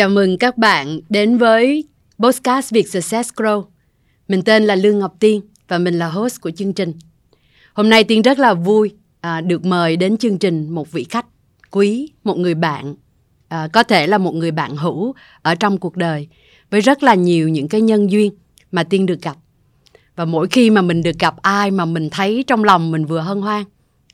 Chào mừng các bạn đến với Podcast Việt Success Grow. Mình tên là Lương Ngọc Tiên và mình là host của chương trình. Hôm nay Tiên rất là vui à, được mời đến chương trình một vị khách quý, một người bạn, à, có thể là một người bạn hữu ở trong cuộc đời với rất là nhiều những cái nhân duyên mà Tiên được gặp. Và mỗi khi mà mình được gặp ai mà mình thấy trong lòng mình vừa hân hoan,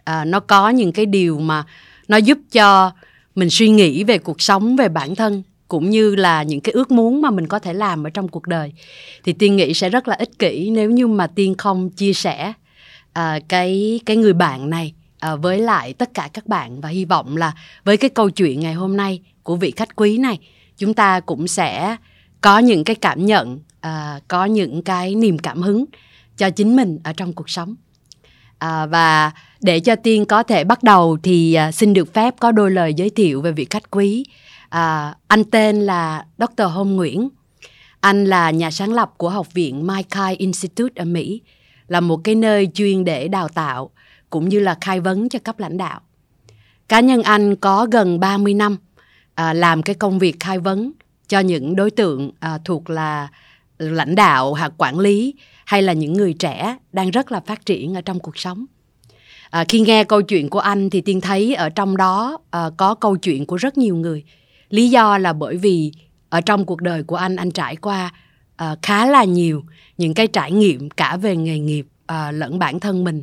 à, nó có những cái điều mà nó giúp cho mình suy nghĩ về cuộc sống, về bản thân cũng như là những cái ước muốn mà mình có thể làm ở trong cuộc đời. Thì tiên nghĩ sẽ rất là ích kỷ nếu như mà tiên không chia sẻ à, cái cái người bạn này à, với lại tất cả các bạn và hy vọng là với cái câu chuyện ngày hôm nay của vị khách quý này chúng ta cũng sẽ có những cái cảm nhận à, có những cái niềm cảm hứng cho chính mình ở trong cuộc sống. À, và để cho tiên có thể bắt đầu thì à, xin được phép có đôi lời giới thiệu về vị khách quý. À, anh tên là Dr. Hông Nguyễn. Anh là nhà sáng lập của Học viện Maikai Institute ở Mỹ, là một cái nơi chuyên để đào tạo cũng như là khai vấn cho cấp lãnh đạo. Cá nhân anh có gần 30 năm à, làm cái công việc khai vấn cho những đối tượng à, thuộc là lãnh đạo hoặc quản lý hay là những người trẻ đang rất là phát triển ở trong cuộc sống. À, khi nghe câu chuyện của anh thì tiên thấy ở trong đó à, có câu chuyện của rất nhiều người lý do là bởi vì ở trong cuộc đời của anh anh trải qua uh, khá là nhiều những cái trải nghiệm cả về nghề nghiệp uh, lẫn bản thân mình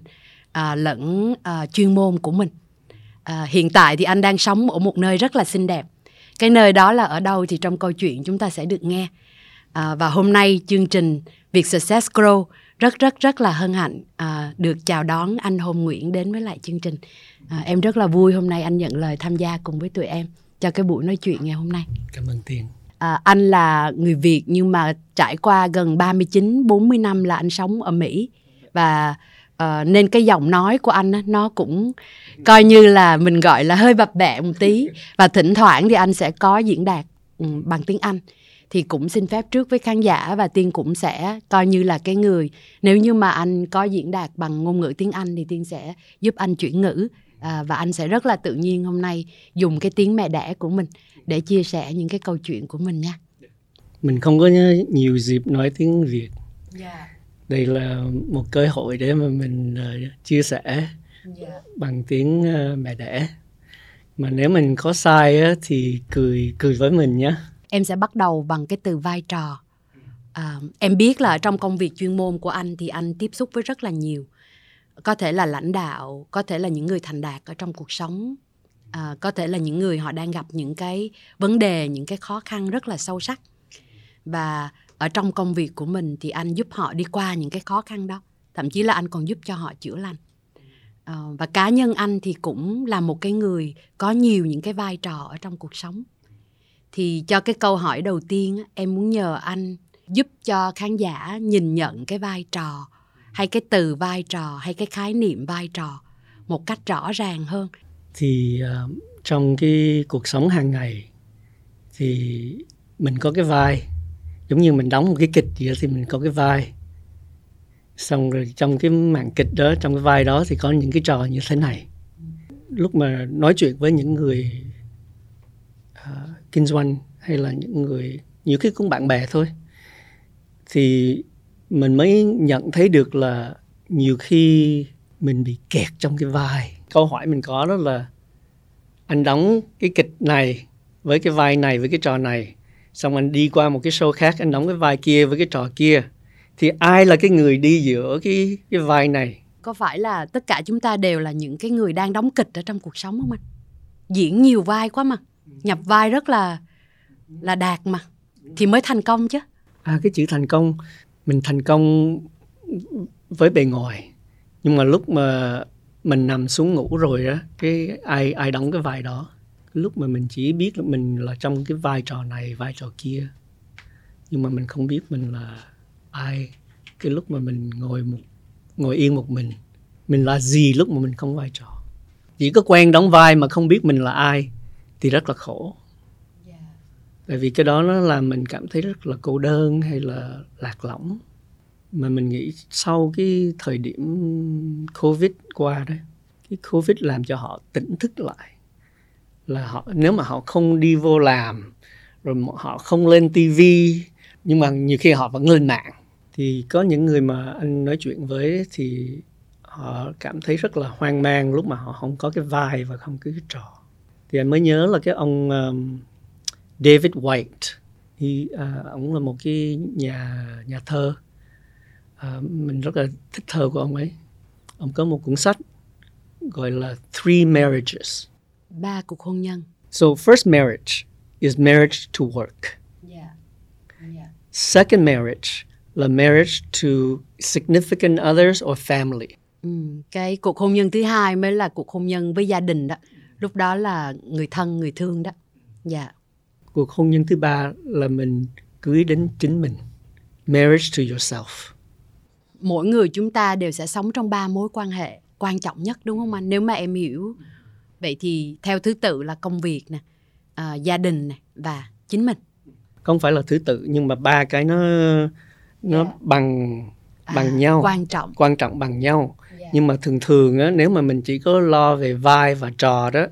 uh, lẫn uh, chuyên môn của mình. Uh, hiện tại thì anh đang sống ở một nơi rất là xinh đẹp. Cái nơi đó là ở đâu thì trong câu chuyện chúng ta sẽ được nghe. Uh, và hôm nay chương trình Việt Success Grow rất rất rất là hân hạnh à, được chào đón anh Hồng Nguyễn đến với lại chương trình. À, em rất là vui hôm nay anh nhận lời tham gia cùng với tụi em cho cái buổi nói chuyện ngày hôm nay. Cảm ơn Tiên. À, anh là người Việt nhưng mà trải qua gần 39 40 năm là anh sống ở Mỹ. Và uh, nên cái giọng nói của anh nó cũng coi như là mình gọi là hơi bập bẹ một tí. Và thỉnh thoảng thì anh sẽ có diễn đạt um, bằng tiếng Anh. Thì cũng xin phép trước với khán giả và tiên cũng sẽ coi như là cái người. Nếu như mà anh có diễn đạt bằng ngôn ngữ tiếng Anh thì tiên sẽ giúp anh chuyển ngữ à, và anh sẽ rất là tự nhiên hôm nay dùng cái tiếng mẹ đẻ của mình để chia sẻ những cái câu chuyện của mình nha mình không có nhiều dịp nói tiếng việt yeah. Dạ. đây là một cơ hội để mà mình uh, chia sẻ yeah. Dạ. bằng tiếng uh, mẹ đẻ mà nếu mình có sai á, thì cười cười với mình nhé em sẽ bắt đầu bằng cái từ vai trò à, em biết là trong công việc chuyên môn của anh thì anh tiếp xúc với rất là nhiều có thể là lãnh đạo có thể là những người thành đạt ở trong cuộc sống. À, có thể là những người họ đang gặp những cái vấn đề những cái khó khăn rất là sâu sắc. Và ở trong công việc của mình thì anh giúp họ đi qua những cái khó khăn đó. Thậm chí là anh còn giúp cho họ chữa lành. À, và cá nhân anh thì cũng là một cái người có nhiều những cái vai trò ở trong cuộc sống. Thì cho cái câu hỏi đầu tiên em muốn nhờ anh giúp cho khán giả nhìn nhận cái vai trò hay cái từ vai trò hay cái khái niệm vai trò một cách rõ ràng hơn? Thì uh, trong cái cuộc sống hàng ngày thì mình có cái vai. Giống như mình đóng một cái kịch gì đó thì mình có cái vai. Xong rồi trong cái mảng kịch đó trong cái vai đó thì có những cái trò như thế này. Lúc mà nói chuyện với những người uh, kinh doanh hay là những người nhiều khi cũng bạn bè thôi thì mình mới nhận thấy được là nhiều khi mình bị kẹt trong cái vai. Câu hỏi mình có đó là anh đóng cái kịch này với cái vai này với cái trò này xong anh đi qua một cái show khác anh đóng cái vai kia với cái trò kia thì ai là cái người đi giữa cái cái vai này? Có phải là tất cả chúng ta đều là những cái người đang đóng kịch ở trong cuộc sống không anh? Diễn nhiều vai quá mà nhập vai rất là là đạt mà thì mới thành công chứ. À cái chữ thành công mình thành công với bề ngoài. Nhưng mà lúc mà mình nằm xuống ngủ rồi á, cái ai ai đóng cái vai đó, lúc mà mình chỉ biết là mình là trong cái vai trò này, vai trò kia. Nhưng mà mình không biết mình là ai. Cái lúc mà mình ngồi một, ngồi yên một mình mình là gì lúc mà mình không vai trò. Chỉ có quen đóng vai mà không biết mình là ai thì rất là khổ tại vì cái đó nó làm mình cảm thấy rất là cô đơn hay là lạc lõng. Mà mình nghĩ sau cái thời điểm covid qua đấy cái covid làm cho họ tỉnh thức lại. Là họ nếu mà họ không đi vô làm rồi họ không lên tivi nhưng mà nhiều khi họ vẫn lên mạng thì có những người mà anh nói chuyện với thì họ cảm thấy rất là hoang mang lúc mà họ không có cái vai và không có cái trò. Thì anh mới nhớ là cái ông um, David White. Thì uh, ông là một cái nhà nhà thơ. Uh, mình rất là thích thơ của ông ấy. Ông có một cuốn sách gọi là Three Marriages. Ba cuộc hôn nhân. So first marriage is marriage to work. Yeah. Yeah. second marriage là marriage to significant others or family. Ừ, cái cuộc hôn nhân thứ hai mới là cuộc hôn nhân với gia đình đó. Lúc đó là người thân người thương đó. Dạ cuộc hôn nhân thứ ba là mình cưới đến chính mình. Marriage to yourself. Mỗi người chúng ta đều sẽ sống trong ba mối quan hệ quan trọng nhất đúng không anh? Nếu mà em hiểu. Vậy thì theo thứ tự là công việc nè à, gia đình nè và chính mình. Không phải là thứ tự nhưng mà ba cái nó nó Dạ. bằng bằng À, nhau. quan trọng. Quan trọng bằng nhau. Dạ. nhưng mà thường thường á nếu mà mình chỉ có lo về vai và trò đó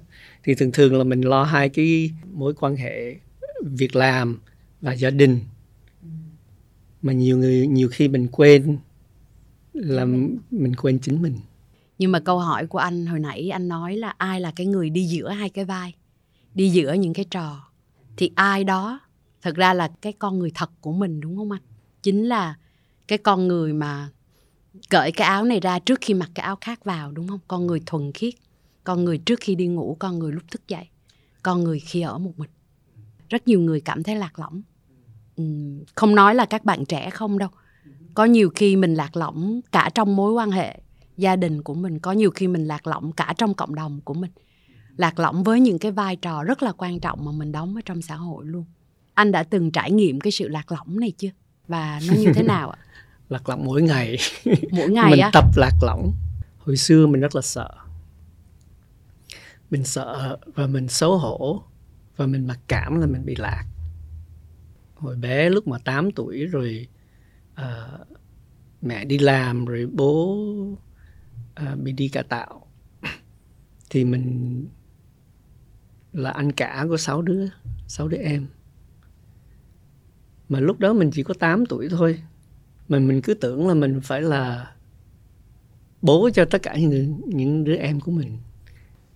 thì thường thường là mình lo hai cái mối quan hệ việc làm và gia đình. Mà nhiều người nhiều khi mình quên là mình quên chính mình. Nhưng mà câu hỏi của anh hồi nãy anh nói là ai là cái người đi giữa hai cái vai đi giữa những cái trò thì ai đó thật ra là cái con người thật của mình đúng không anh? Chính là cái con người mà cởi cái áo này ra trước khi mặc cái áo khác vào đúng không? Con người thuần khiết con người trước khi đi ngủ con người lúc thức dậy con người khi ở một mình rất nhiều người cảm thấy lạc lõng. Ừm, không nói là các bạn trẻ không đâu. Có nhiều khi mình lạc lõng cả trong mối quan hệ gia đình của mình có nhiều khi mình lạc lõng cả trong cộng đồng của mình. Lạc lõng với những cái vai trò rất là quan trọng mà mình đóng ở trong xã hội luôn. Anh đã từng trải nghiệm cái sự lạc lõng này chưa? Và nó như thế nào ạ? Lạc lõng mỗi ngày. Mỗi ngày mình á? tập lạc lõng. Hồi xưa mình rất là sợ. Mình sợ và mình xấu hổ và mình mặc cảm là mình bị lạc. Hồi bé lúc mà 8 tuổi rồi uh, mẹ đi làm rồi bố uh, bị đi cải tạo thì mình là anh cả của sáu đứa sáu đứa em. Mà lúc đó mình chỉ có 8 tuổi thôi mà mình cứ tưởng là mình phải là bố cho tất cả những những đứa em của mình.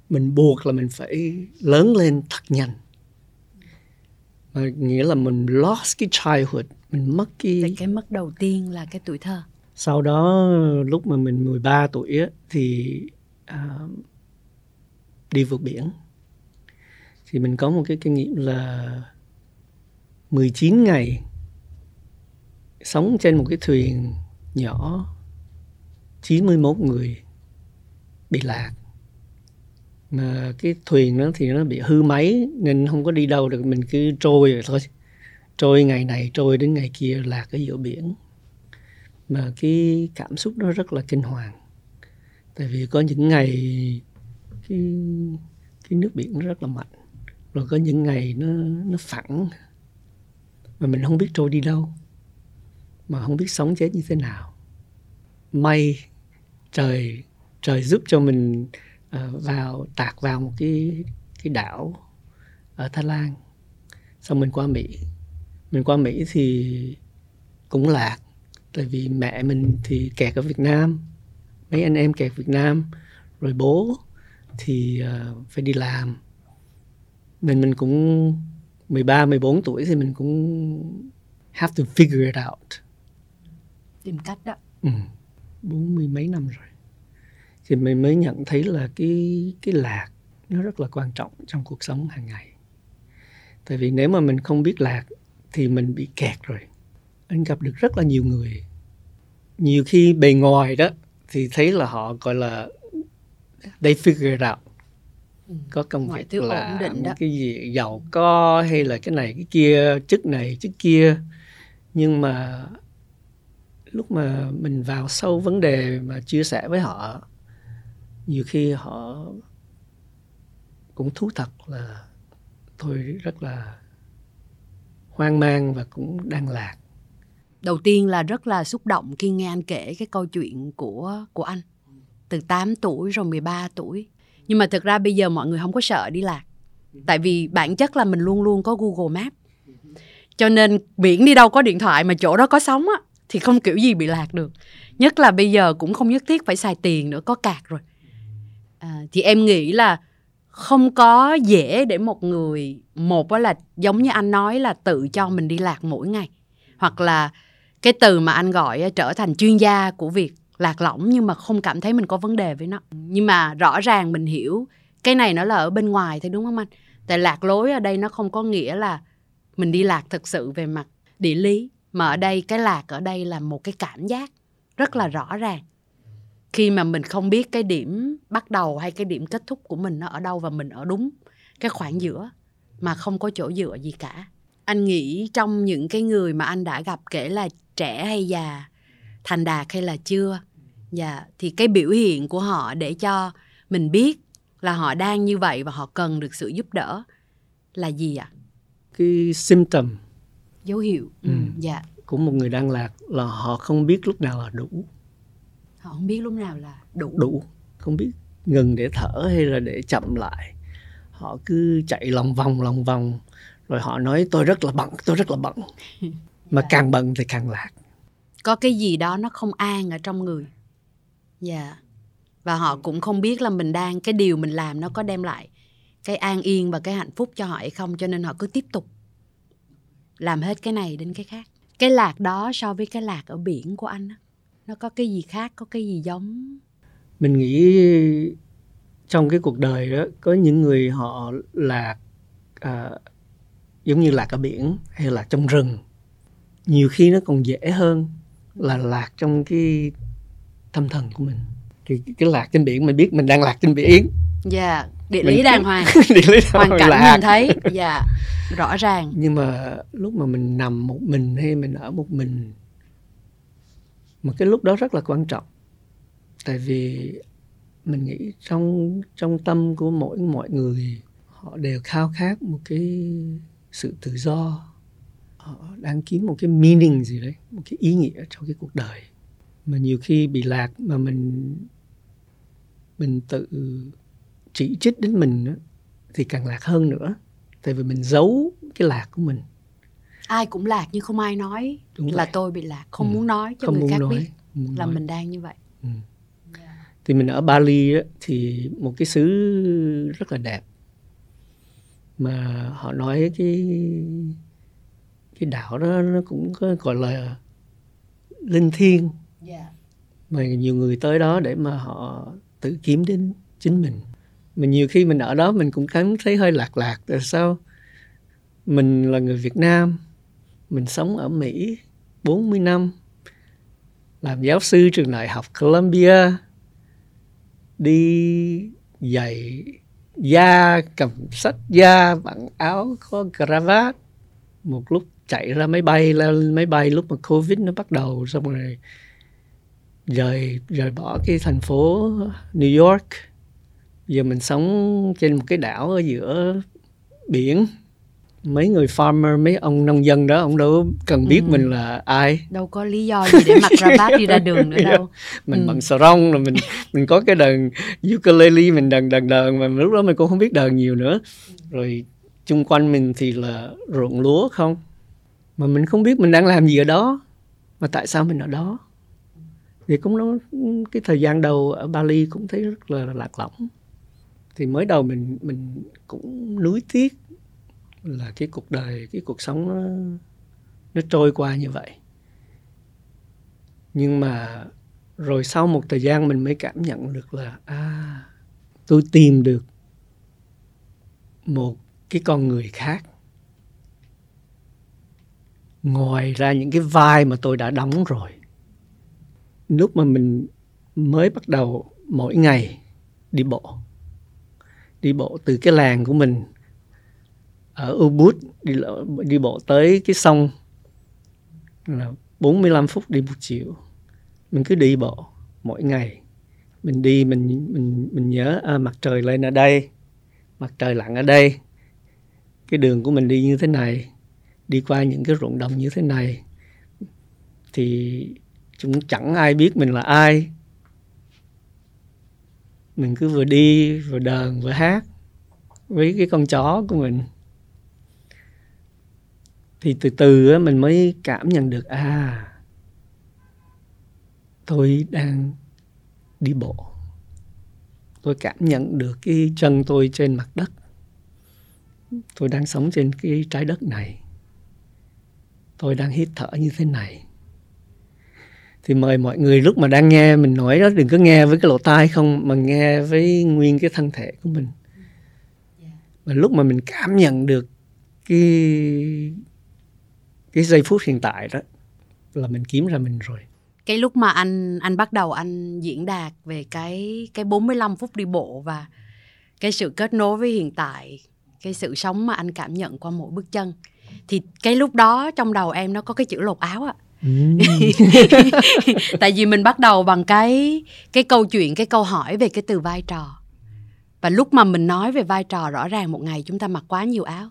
Mình buộc là mình phải lớn lên thật nhanh mà nghĩa là mình lost cái childhood mình mất cái cái mất đầu tiên là cái tuổi thơ. Sau đó lúc mà mình 13 tuổi á, thì à, đi vượt biển. Thì mình có một cái kinh nghiệm là 19 ngày sống trên một cái thuyền nhỏ 91 người bị lạc mà cái thuyền đó thì nó bị hư máy nên không có đi đâu được. Mình cứ trôi rồi thôi. Trôi ngày này, trôi đến ngày kia lạc ở giữa biển. Mà cái cảm xúc đó rất là kinh hoàng. Tại vì có những ngày cái cái nước biển nó rất là mạnh. Rồi có những ngày nó nó phẳng. Mà mình không biết trôi đi đâu. Mà không biết sống chết như thế nào. May trời trời giúp cho mình vào tạc vào một cái cái đảo ở Thái Lan. Xong mình qua Mỹ. Mình qua Mỹ thì cũng lạc tại vì mẹ mình thì kẹt ở Việt Nam. Mấy anh em kẹt Việt Nam. Rồi bố thì ờ, phải đi làm. Nên mình cũng 13 14 tuổi thì mình cũng have to figure it out. Tìm cách đó. Ừ. bốn mươi mấy năm rồi thì mình mới nhận thấy là cái cái lạc nó rất là quan trọng trong cuộc sống hàng ngày. Tại vì nếu mà mình không biết lạc thì mình bị kẹt rồi. Anh gặp được rất là nhiều người. Nhiều khi bề ngoài đó thì thấy là họ gọi là they figure out. Có công Mọi việc thứ ổn định đó. cái gì giàu có hay là cái này cái kia chức này chức kia. Nhưng mà lúc mà mình vào sâu vấn đề mà chia sẻ với họ nhiều khi họ cũng thú thật là tôi rất là hoang mang và cũng đang lạc. Đầu tiên là rất là xúc động khi nghe anh kể cái câu chuyện của của anh. Từ 8 tuổi rồi 13 tuổi. Nhưng mà thực ra bây giờ mọi người không có sợ đi lạc. Tại vì bản chất là mình luôn luôn có Google Maps cho nên biển đi đâu có điện thoại mà chỗ đó có sóng á, thì không kiểu gì bị lạc được. Nhất là bây giờ cũng không nhất thiết phải xài tiền nữa, có cạc rồi à, thì em nghĩ là không có dễ để một người một đó là giống như anh nói là tự cho mình đi lạc mỗi ngày. Hoặc là cái từ mà anh gọi trở thành chuyên gia của việc lạc lõng nhưng mà không cảm thấy mình có vấn đề với nó. Nhưng mà rõ ràng mình hiểu cái này nó là ở bên ngoài thôi đúng không anh? Tại lạc lối ở đây nó không có nghĩa là mình đi lạc thực sự về mặt địa lý mà ở đây cái lạc ở đây là một cái cảm giác rất là rõ ràng khi mà mình không biết cái điểm bắt đầu hay cái điểm kết thúc của mình nó ở đâu và mình ở đúng cái khoảng giữa mà không có chỗ dựa gì cả anh nghĩ trong những cái người mà anh đã gặp kể là trẻ hay già thành đạt hay là chưa dạ thì cái biểu hiện của họ để cho mình biết là họ đang như vậy và họ cần được sự giúp đỡ là gì ạ cái symptom dấu hiệu ừ. Ừ. dạ của một người đang lạc là họ không biết lúc nào là đủ họ không biết lúc nào là đủ. Đủ. Không biết ngừng để thở hay là để chậm lại. Họ cứ chạy lòng vòng lòng vòng. Rồi họ nói tôi rất là bận tôi rất là bận. Mà Dạ. càng bận thì càng lạc. Có cái gì đó nó không an ở trong người. Dạ. Và họ cũng không biết là mình đang cái điều mình làm nó có đem lại cái an yên và cái hạnh phúc cho họ hay không cho nên họ cứ tiếp tục làm hết cái này đến cái khác. Cái lạc đó so với cái lạc ở biển của anh á nó có cái gì khác có cái gì giống? Mình nghĩ trong cái cuộc đời đó có những người họ lạc à, giống như lạc ở biển hay là trong rừng. Nhiều khi nó còn dễ hơn là lạc trong cái tâm thần của mình. Thì cái lạc trên biển mình biết mình đang lạc trên biển. Dạ địa Mình lý cứ- đàng hoàng. Địa lý hoàn mình cảnh lạc. nhìn thấy dạ rõ ràng. Nhưng mà lúc mà mình nằm một mình hay mình ở một mình mà cái lúc đó rất là quan trọng. Tại vì mình nghĩ trong trong tâm của mỗi, mọi người, họ đều khao khát một cái sự tự do. Họ đang kiếm một cái meaning gì đấy, một cái ý nghĩa trong cái cuộc đời. Mà nhiều khi bị lạc mà mình mình tự chỉ trích đến mình thì càng lạc hơn nữa. Tại vì mình giấu cái lạc của mình ai cũng lạc nhưng không ai nói. Đúng là vậy. tôi bị lạc không Ừ. muốn nói cho không người khác nói biết muốn là nói. mình đang như vậy. Thì mình ở Bali á, thì một cái xứ rất là đẹp. Mà họ nói cái cái đảo đó nó cũng có gọi là linh thiêng. Dạ. Mà nhiều người tới đó để mà họ tự kiếm đến chính mình. Mà nhiều khi mình ở đó mình cũng cảm thấy hơi lạc lạc tại sao? Mình là người Việt Nam mình sống ở Mỹ 40 năm, làm giáo sư trường đại học Columbia, đi giày da, cầm sách da bằng áo có cravat. Một lúc chạy ra máy bay lên máy bay lúc mà covid nó bắt đầu, xong rồi rời rời bỏ cái thành phố New York. Giờ mình sống trên một cái đảo ở giữa biển mấy người farmer mấy ông nông dân đó ông đâu cần biết Ừ. mình là ai. Đâu có lý do gì để mặc cravat đi ra đường nữa đâu. Mình Ừ. bằng xà rong rồi mình mình có cái đờn ukulele mình đờn đờn đờn mà lúc đó mình cũng không biết đờn nhiều nữa. Rồi chung quanh mình thì là ruộng lúa không? Mà mình không biết mình đang làm gì ở đó. Mà tại sao mình ở đó? Thì cũng nó cái thời gian đầu ở Bali cũng thấy rất là lạc lõng. Thì mới đầu mình mình cũng nuối tiếc là cái cuộc đời, cái cuộc sống nó nó trôi qua như vậy. Nhưng mà rồi sau một thời gian mình mới cảm nhận được là à tôi tìm được một cái con người khác. Ngoài ra những cái vai mà tôi đã đóng rồi. Lúc mà mình mới bắt đầu mỗi ngày đi bộ đi bộ từ cái làng của mình ở Ubud đi đi bộ tới cái sông là 45 phút đi một chiều. Mình cứ đi bộ mỗi ngày. Mình đi mình mình mình nhớ à, mặt trời lên ở đây mặt trời lặn ở đây. Cái đường của mình đi như thế này đi qua những cái ruộng đồng như thế này thì chúng chẳng ai biết mình là ai. Mình cứ vừa đi vừa đờn vừa hát với cái con chó của mình thì từ từ mình mới cảm nhận được à tôi đang đi bộ. Tôi cảm nhận được cái chân tôi trên mặt đất. Tôi đang sống trên cái trái đất này. Tôi đang hít thở như thế này. Thì mời mọi người lúc mà đang nghe mình nói đó đừng có nghe với cái lỗ tai không mà nghe với nguyên cái thân thể của mình. Và lúc mà mình cảm nhận được cái cái giây phút hiện tại đó là mình kiếm ra mình rồi. Cái lúc mà anh anh bắt đầu anh diễn đạt về cái cái 45 phút đi bộ và cái sự kết nối với hiện tại cái sự sống mà anh cảm nhận qua mỗi bước chân thì cái lúc đó trong đầu em nó có cái chữ lột áo ạ tại vì mình bắt đầu bằng cái cái câu chuyện cái câu hỏi về cái từ vai trò. Và lúc mà mình nói về vai trò rõ ràng một ngày chúng ta mặc quá nhiều áo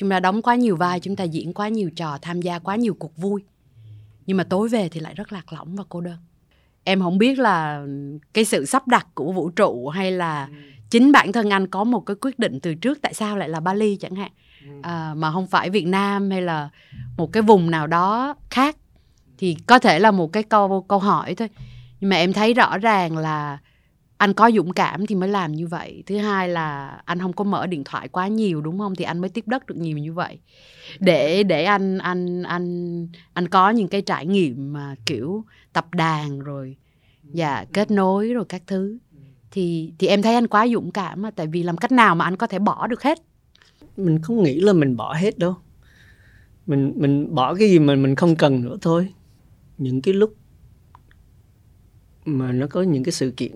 chúng ta đóng quá nhiều vai chúng ta diễn quá nhiều trò tham gia quá nhiều cuộc vui. Nhưng mà tối về thì lại rất lạc lõng và cô đơn. Em không biết là cái sự sắp đặt của vũ trụ hay là chính bản thân anh có một cái quyết định từ trước tại sao lại là Bali chẳng hạn. À, mà không phải Việt Nam hay là một cái vùng nào đó khác thì có thể là một cái câu câu hỏi thôi. Nhưng mà em thấy rõ ràng là anh có dũng cảm thì mới làm như vậy. Thứ hai là anh không có mở điện thoại quá nhiều đúng không? Thì anh mới tiếp đất được nhiều như vậy. Để để anh anh anh anh có những cái trải nghiệm mà kiểu tập đàn rồi và dạ, kết nối rồi các thứ. Thì thì em thấy anh quá dũng cảm mà tại vì làm cách nào mà anh có thể bỏ được hết? Mình không nghĩ là mình bỏ hết đâu. Mình mình bỏ cái gì mà mình không cần nữa thôi. Những cái lúc mà nó có những cái sự kiện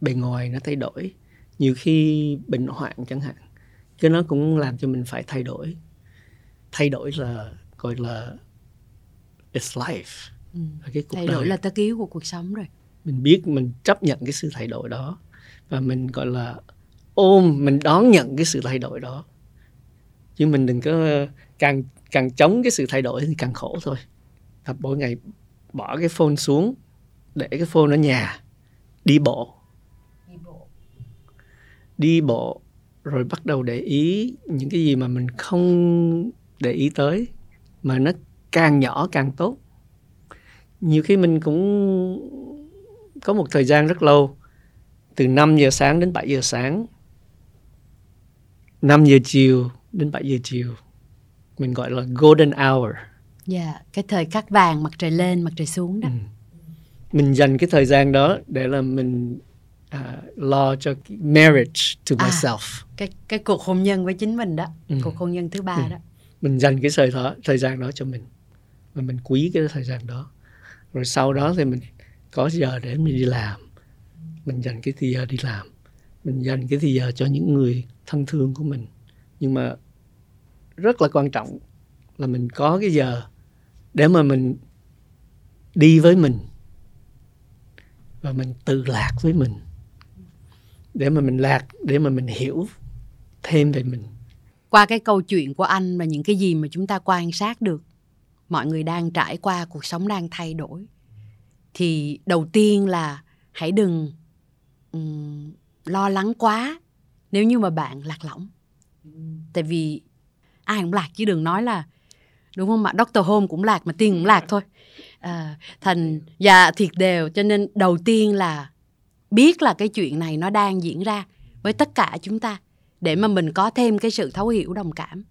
bề ngoài nó thay đổi. Nhiều khi bệnh hoạn chẳng hạn cái nó cũng làm cho mình phải thay đổi. Thay đổi là gọi là it's life. Ừ. cái cuộc thay đổi đời. là tất yếu của cuộc sống rồi. Mình biết mình chấp nhận cái sự thay đổi đó. Và mình gọi là ôm mình đón nhận cái sự thay đổi đó. Chứ mình đừng có càng càng chống cái sự thay đổi thì càng khổ thôi. Tập mỗi ngày bỏ cái phone xuống để cái phone ở nhà đi bộ đi bộ đi bộ rồi bắt đầu để ý những cái gì mà mình không để ý tới mà nó càng nhỏ càng tốt nhiều khi mình cũng có một thời gian rất lâu từ 5 giờ sáng đến 7 giờ sáng 5 giờ chiều đến 7 giờ chiều mình gọi là golden hour Dạ, yeah, cái thời cắt vàng mặt trời lên, mặt trời xuống đó. Ừ. Mình dành cái thời gian đó để là mình uh, lo cho marriage to à, myself. Cái cái cuộc hôn nhân với chính mình đó, ừ. cuộc hôn nhân thứ ba ừ. đó. Mình dành cái thời đó, thời gian đó cho mình và mình quý cái thời gian đó. Rồi sau đó thì mình có giờ để mình đi làm, mình dành cái thời giờ đi làm, mình dành cái thời giờ cho những người thân thương của mình. Nhưng mà rất là quan trọng là mình có cái giờ để mà mình đi với mình và mình tự lạc với mình để mà mình lạc để mà mình hiểu thêm về mình. Qua cái câu chuyện của anh và những cái gì mà chúng ta quan sát được mọi người đang trải qua cuộc sống đang thay đổi thì đầu tiên là hãy đừng um, lo lắng quá nếu như mà bạn lạc lõng. Tại vì ai cũng lạc chứ đừng nói là đúng không? Ạ Doctor Home cũng lạc mà tiên cũng lạc thôi. À, thành dạ thiệt đều. Cho nên đầu tiên là biết là cái chuyện này nó đang diễn ra với tất cả chúng ta để mà mình có thêm cái sự thấu hiểu, đồng cảm.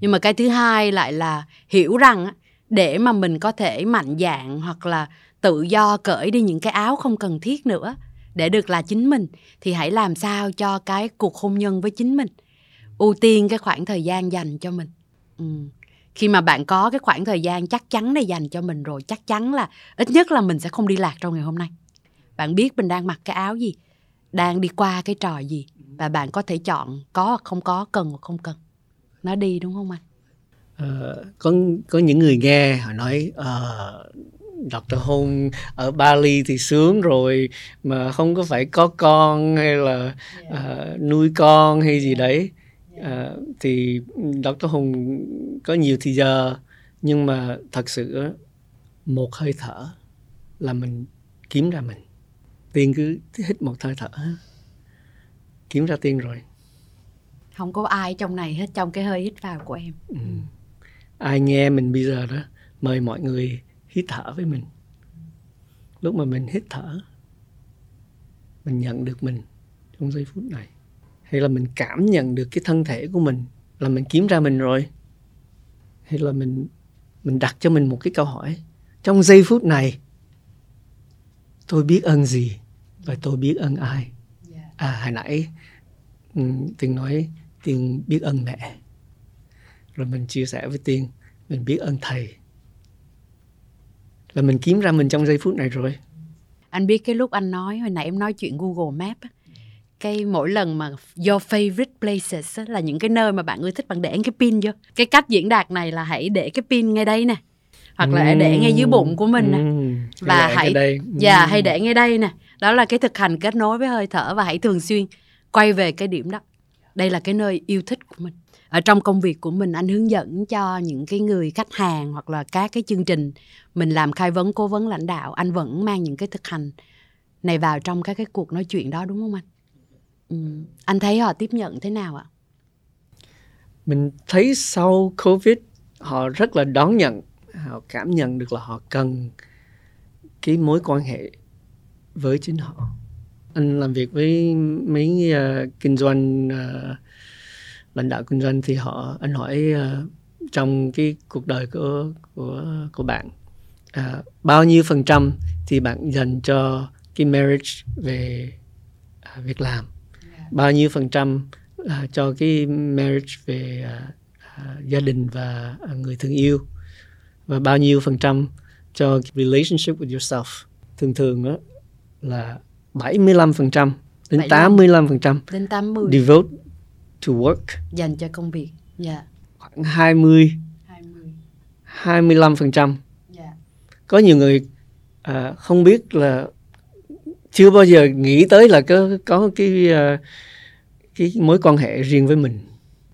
Nhưng mà cái thứ hai lại là hiểu rằng để mà mình có thể mạnh dạn hoặc là tự do cởi đi những cái áo không cần thiết nữa để được là chính mình, thì hãy làm sao cho cái cuộc hôn nhân với chính mình ưu tiên cái khoảng thời gian dành cho mình. Ừ. Khi mà bạn có cái khoảng thời gian chắc chắn để dành cho mình rồi, chắc chắn là ít nhất là mình sẽ không đi lạc trong ngày hôm nay bạn biết mình đang mặc cái áo gì? Đang đi qua cái trò gì? Và bạn có thể chọn có hoặc không có cần hoặc không cần. Nó đi đúng không anh? Uh, có có những người nghe họ nói uh, Dr. Hôn ở Bali thì sướng rồi mà không có phải có con hay là uh, nuôi con hay gì đấy. À, thì Dr. Hùng có nhiều thì giờ nhưng mà thật sự một hơi thở là mình kiếm ra mình tiên cứ hít một hơi thở. Kiếm ra tiên rồi. Không có ai trong này hết trong cái hơi hít vào của em. Ừ. ai nghe mình bây giờ đó mời mọi người hít thở với mình. Lúc mà mình hít thở mình nhận được mình trong giây phút này. Hay là mình cảm nhận được cái thân thể của mình là mình kiếm ra mình rồi. Hay là mình mình đặt cho mình một cái câu hỏi trong giây phút này tôi biết ơn gì và tôi biết ơn ai. À hồi nãy ừ, tiên nói tiên biết ơn mẹ. Rồi mình chia sẻ với tiên mình biết ơn thầy. Là mình kiếm ra mình trong giây phút này rồi. Anh biết cái lúc anh nói hồi nãy em nói chuyện Google Maps cái mỗi lần mà your favorite places là những cái nơi mà bạn ưa thích bạn để cái pin vô. Cái cách diễn đạt này là hãy để cái pin ngay đây nè. Hoặc là để ngay dưới bụng của mình nè. Và hãy dạ yeah, hãy để ngay đây nè đó là cái thực hành kết nối với hơi thở và hãy thường xuyên quay về cái điểm đó. Đây là cái nơi yêu thích của mình. Ở trong công việc của mình, anh hướng dẫn cho những cái người khách hàng hoặc là các cái chương trình mình làm khai vấn, cố vấn, lãnh đạo, anh vẫn mang những cái thực hành này vào trong các cái cuộc nói chuyện đó, đúng không anh? Ừ. anh thấy họ tiếp nhận thế nào ạ? Mình thấy sau covid, họ rất là đón nhận. Họ cảm nhận được là họ cần cái mối quan hệ với chính họ. Anh làm việc với mấy uh, kinh doanh uh, lãnh đạo kinh doanh thì họ anh hỏi uh, trong cái cuộc đời của của của bạn uh, bao nhiêu phần trăm thì bạn dành cho cái marriage về uh, việc làm? Bao nhiêu phần trăm uh, cho cái marriage về uh, uh, gia đình và uh, người thương yêu? Và bao nhiêu phần trăm cho relationship with yourself? Thường thường đó là 75% đến 85% đến 80 devote to work dành cho công việc. Dạ. Yeah. Khoảng 20 20 25%. Yeah. Có nhiều người à, không biết là chưa bao giờ nghĩ tới là có có cái uh, cái mối quan hệ riêng với mình.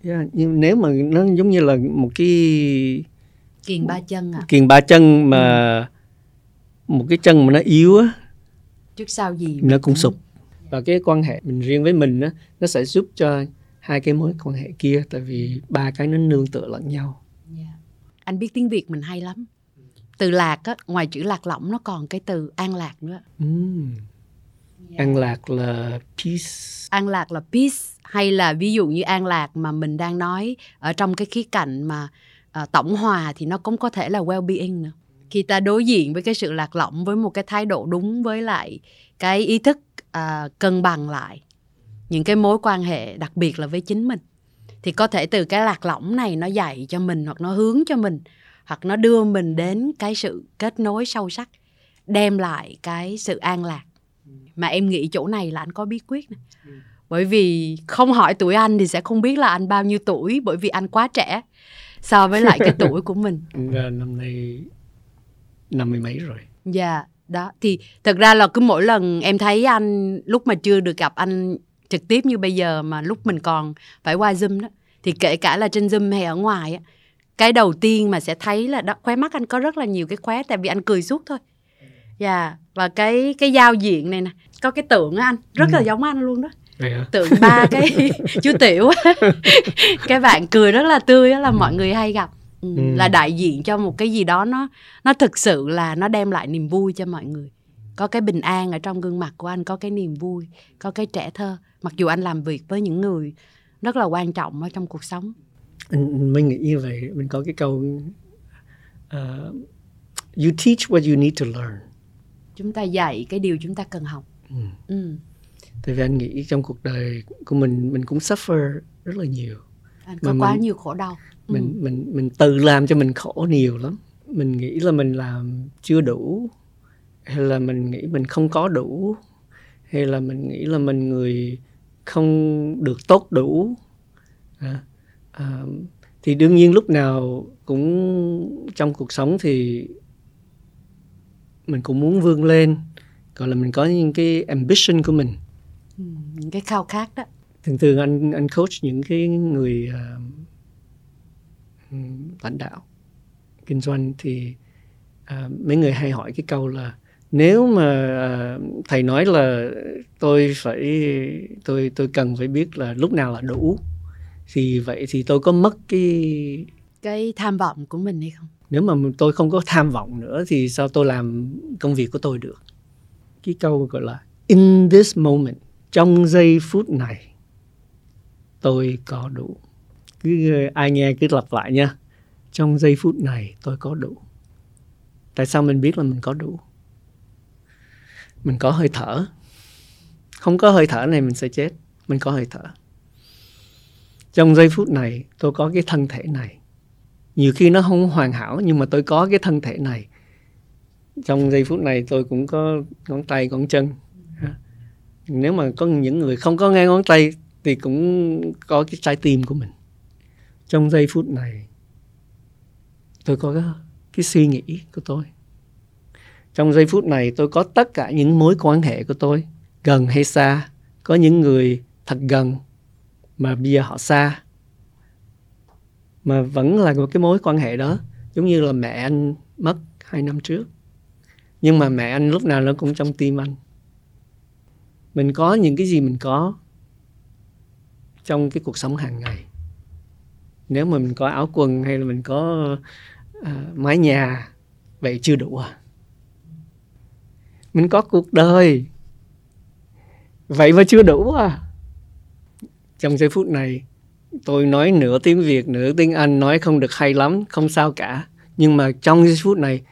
Yeah, nhưng nếu mà nó giống như là một cái kiền ba chân à. Kiền ba chân mà ừ. một cái chân mà nó yếu á trước sau gì nó cũng sụp và cái quan hệ mình riêng với mình á nó sẽ giúp cho hai cái mối quan hệ kia tại vì ba cái nó nương tựa lẫn nhau yeah. anh biết tiếng việt mình hay lắm từ lạc á ngoài chữ lạc lõng nó còn cái từ an lạc nữa mm. yeah. an lạc là peace an lạc là peace hay là ví dụ như an lạc mà mình đang nói ở trong cái khía cạnh mà uh, tổng hòa thì nó cũng có thể là well being nữa khi ta đối diện với cái sự lạc lõng với một cái thái độ đúng với lại cái ý thức uh, cân bằng lại những cái mối quan hệ đặc biệt là với chính mình thì có thể từ cái lạc lõng này nó dạy cho mình hoặc nó hướng cho mình hoặc nó đưa mình đến cái sự kết nối sâu sắc đem lại cái sự an lạc mà em nghĩ chỗ này là anh có bí quyết này. bởi vì không hỏi tuổi anh thì sẽ không biết là anh bao nhiêu tuổi bởi vì anh quá trẻ so với lại cái tuổi của mình dạ, năm nay năm mươi mấy rồi. Dạ yeah, đó. Thì thật ra là cứ mỗi lần em thấy anh lúc mà chưa được gặp anh trực tiếp như bây giờ mà lúc mình còn phải qua zoom đó thì kể cả là trên zoom hay ở ngoài á cái đầu tiên mà sẽ thấy là đó khóe mắt anh có rất là nhiều cái khóe tại vì anh cười suốt thôi. Dạ yeah. và cái cái giao diện này nè có cái tượng á anh rất ừ. là giống anh luôn đó. Tượng ba cái chú tiểu cái bạn cười rất là tươi á là mọi người hay gặp ừ. ừ. là đại diện cho một cái gì đó nó nó thực sự là nó đem lại niềm vui cho mọi người có cái bình an ở trong gương mặt của anh có cái niềm vui có cái trẻ thơ mặc dù anh làm việc với những người rất là quan trọng ở trong cuộc sống mình nghĩ như vậy mình có cái câu uh, you teach what you need to learn chúng ta dạy cái điều chúng ta cần học ừ. Ừ. tại vì anh nghĩ trong cuộc đời của mình mình cũng suffer rất là nhiều anh có Mà quá mình, nhiều khổ đau mình ừ. mình mình tự làm cho mình khổ nhiều lắm. Mình nghĩ là mình làm chưa đủ hay là mình nghĩ mình không có đủ hay là mình nghĩ là mình người không được tốt đủ. À, à, thì đương nhiên lúc nào cũng trong cuộc sống thì mình cũng muốn vươn lên gọi là mình có những cái ambition của mình. Ừ, những cái khao khát đó. Thường thường anh anh coach những cái người uh, lãnh đạo. Kinh doanh thì uh, mấy người hay hỏi cái câu là nếu mà uh, thầy nói là tôi phải tôi tôi cần phải biết là lúc nào là đủ thì vậy thì tôi có mất cái cái tham vọng của mình hay không? Nếu mà tôi không có tham vọng nữa thì sao tôi làm công việc của tôi được? Cái câu gọi là in this moment trong giây phút này tôi có đủ cứ ờ, ai nghe cứ lặp lại nha. Trong giây phút này tôi có đủ. Tại sao mình biết là mình có đủ? Mình có hơi thở. Không có hơi thở này mình sẽ chết. Mình có hơi thở. Trong giây phút này tôi có cái thân thể này. Nhiều khi nó không hoàn hảo nhưng mà tôi có cái thân thể này. Trong giây phút này tôi cũng có ngón tay, ngón chân. Nếu mà có những người không có nghe ngón tay thì cũng có cái trái tim của mình trong giây phút này tôi có cái, cái suy nghĩ của tôi. Trong giây phút này tôi có tất cả những mối quan hệ của tôi gần hay xa. Có những người thật gần mà bây giờ họ xa. Mà vẫn là một cái mối quan hệ đó giống như là mẹ anh mất hai năm trước. Nhưng mà mẹ anh lúc nào nó cũng trong tim anh. Mình có những cái gì mình có trong cái cuộc sống hàng ngày nếu mà mình có áo quần hay là mình có uh, mái nhà vậy chưa đủ à? Mình có cuộc đời. Vậy mà chưa đủ à? Trong giây phút này tôi nói nửa tiếng việt nửa tiếng anh nói không được hay lắm không sao cả. Nhưng mà trong giây phút này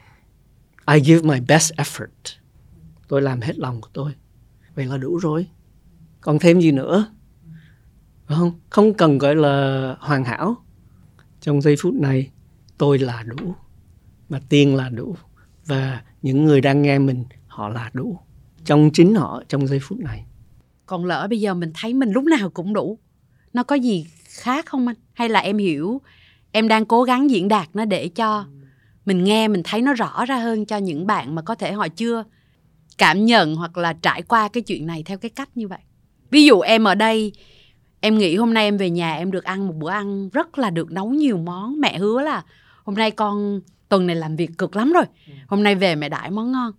I give my best effort. Tôi làm hết lòng của tôi. Vậy là đủ rồi. Còn thêm gì nữa? Không? Không cần gọi là hoàn hảo trong giây phút này, tôi là đủ. Mà tiên là đủ. Và những người đang nghe mình, họ là đủ. Trong chính họ, trong giây phút này. Còn lỡ bây giờ mình thấy mình lúc nào cũng đủ. Nó có gì khác không anh? Hay là em hiểu, em đang cố gắng diễn đạt nó để cho mình nghe, mình thấy nó rõ ra hơn cho những bạn mà có thể họ chưa cảm nhận hoặc là trải qua cái chuyện này theo cái cách như vậy? Ví dụ em ở đây em nghĩ hôm nay em về nhà em được ăn một bữa ăn rất là được nấu nhiều món. Mẹ hứa là hôm nay con tuần này làm việc cực lắm rồi. Hôm nay về mẹ đãi món ngon.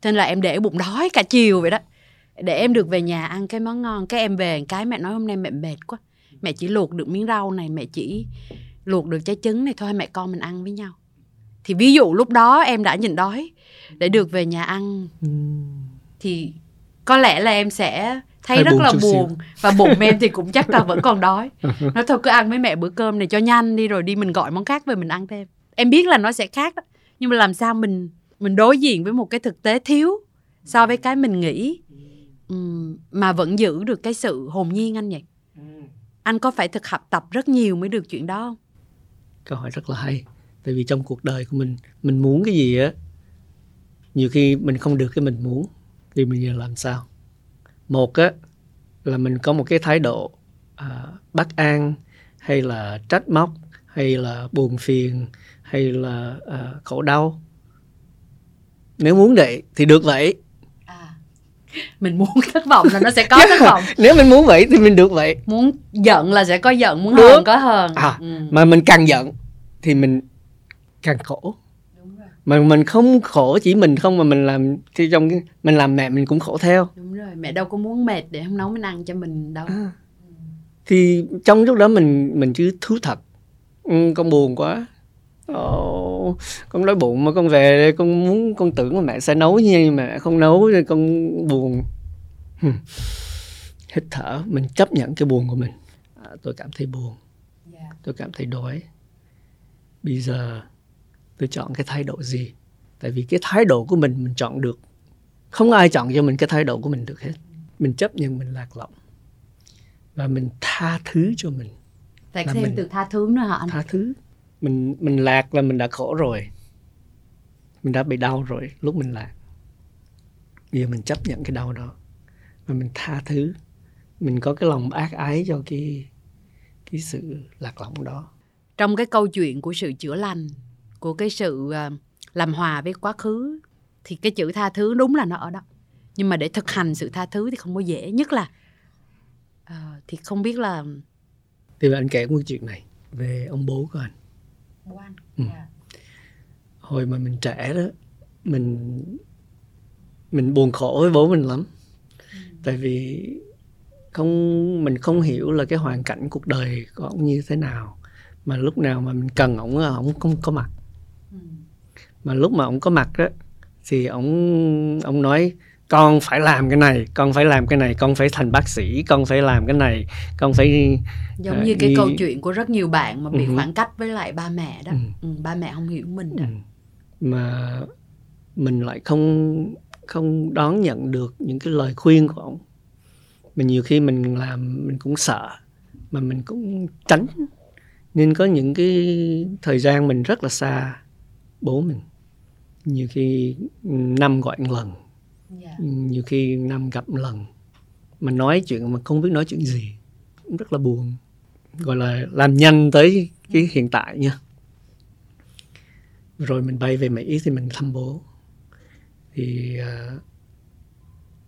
Cho nên là em để bụng đói cả chiều vậy đó. Để em được về nhà ăn cái món ngon. Cái em về cái mẹ nói hôm nay mẹ mệt quá. Mẹ chỉ luộc được miếng rau này mẹ chỉ luộc được trái trứng này thôi mẹ con mình ăn với nhau. Thì ví dụ lúc đó em đã nhìn đói để được về nhà ăn thì có lẽ là em sẽ thấy Hơi rất là buồn xíu. và bụng em thì cũng chắc là vẫn còn đói. Nói thôi cứ ăn với mẹ bữa cơm này cho nhanh đi rồi đi mình gọi món khác về mình ăn thêm. Em biết là nó sẽ khác đó nhưng mà làm sao mình mình đối diện với một cái thực tế thiếu so với cái mình nghĩ mà vẫn giữ được cái sự hồn nhiên anh nhỉ? Anh có phải thực học tập rất nhiều mới được chuyện đó không? Câu hỏi rất là hay. Tại vì trong cuộc đời của mình mình muốn cái gì á nhiều khi mình không được cái mình muốn thì mình giờ làm sao một á là mình có một cái thái độ à, bất an hay là trách móc hay là buồn phiền hay là à, khổ đau. Nếu muốn vậy thì được vậy. À, mình muốn thất vọng là nó sẽ có thất vọng. Nếu mình muốn vậy thì mình được vậy. Muốn giận là sẽ có giận muốn hờn có hờn. À, ừ. mà mình càng giận thì mình càng khổ mà mình không khổ chỉ mình không mà mình làm thì trong cái mình làm mẹ mình cũng khổ theo. Đúng rồi mẹ đâu có muốn mệt để không nấu mình ăn cho mình đâu. À. thì trong lúc đó mình mình chứ thú thật. Ừ, con buồn quá. Ồ, con đói bụng mà con về con muốn con tưởng là mẹ sẽ nấu nhưng mà mẹ không nấu nên con buồn. Hít thở mình chấp nhận cái buồn của mình. À, tôi cảm thấy buồn. Yeah. tôi cảm thấy đói. Bây giờ tôi chọn cái thái độ gì? Tại vì cái thái độ của mình mình chọn được. Không ai chọn cho mình cái thái độ của mình được hết. Mình chấp nhận mình lạc lõng. Và mình tha thứ cho mình. Tại thêm mình từ tha thứ nữa hả anh? tha thứ. Mình mình lạc là mình đã khổ rồi. Mình đã bị đau rồi lúc mình lạc. Bây giờ mình chấp nhận cái đau đó. Và mình tha thứ. Mình có cái lòng ác ái cho cái cái sự lạc lõng đó. Trong cái câu chuyện của sự chữa lành của cái sự ờ, làm hòa với quá khứ thì cái chữ tha thứ đúng là nó ở đó nhưng mà để thực hành sự tha thứ thì không có dễ nhất là uh, thì không biết là thì anh kể một chuyện này về ông bố của anh bố anh ừ. yeah. Dạ. hồi mà mình trẻ đó mình mình buồn khổ với bố mình lắm ừ. tại vì không mình không hiểu là cái hoàn cảnh cuộc đời của ông như thế nào mà lúc nào mà mình cần ổng ổng không có mặt mà lúc mà ổng có mặt đó thì ổng ổng nói con phải làm cái này con phải làm cái này con phải thành bác sĩ con phải làm cái này con phải giống như uh, cái đi... câu chuyện của rất nhiều bạn mà bị uh khoảng cách với lại ba mẹ đó. Uh ừ, ba mẹ không hiểu mình đó. Uh mà mình lại không không đón nhận được những cái lời khuyên của ông. Mình nhiều khi mình làm mình cũng sợ mà mình cũng tránh. Nên có những cái thời gian mình rất là xa bố mình. Nhiều khi năm gọi một lần. Yeah. Dạ. nhiều khi năm gặp một lần. Mà nói chuyện mà không biết nói chuyện gì rất là buồn. Gọi là làm nhanh tới cái hiện tại nha. Rồi mình bay về Mỹ thì mình thăm bố. Thì uh,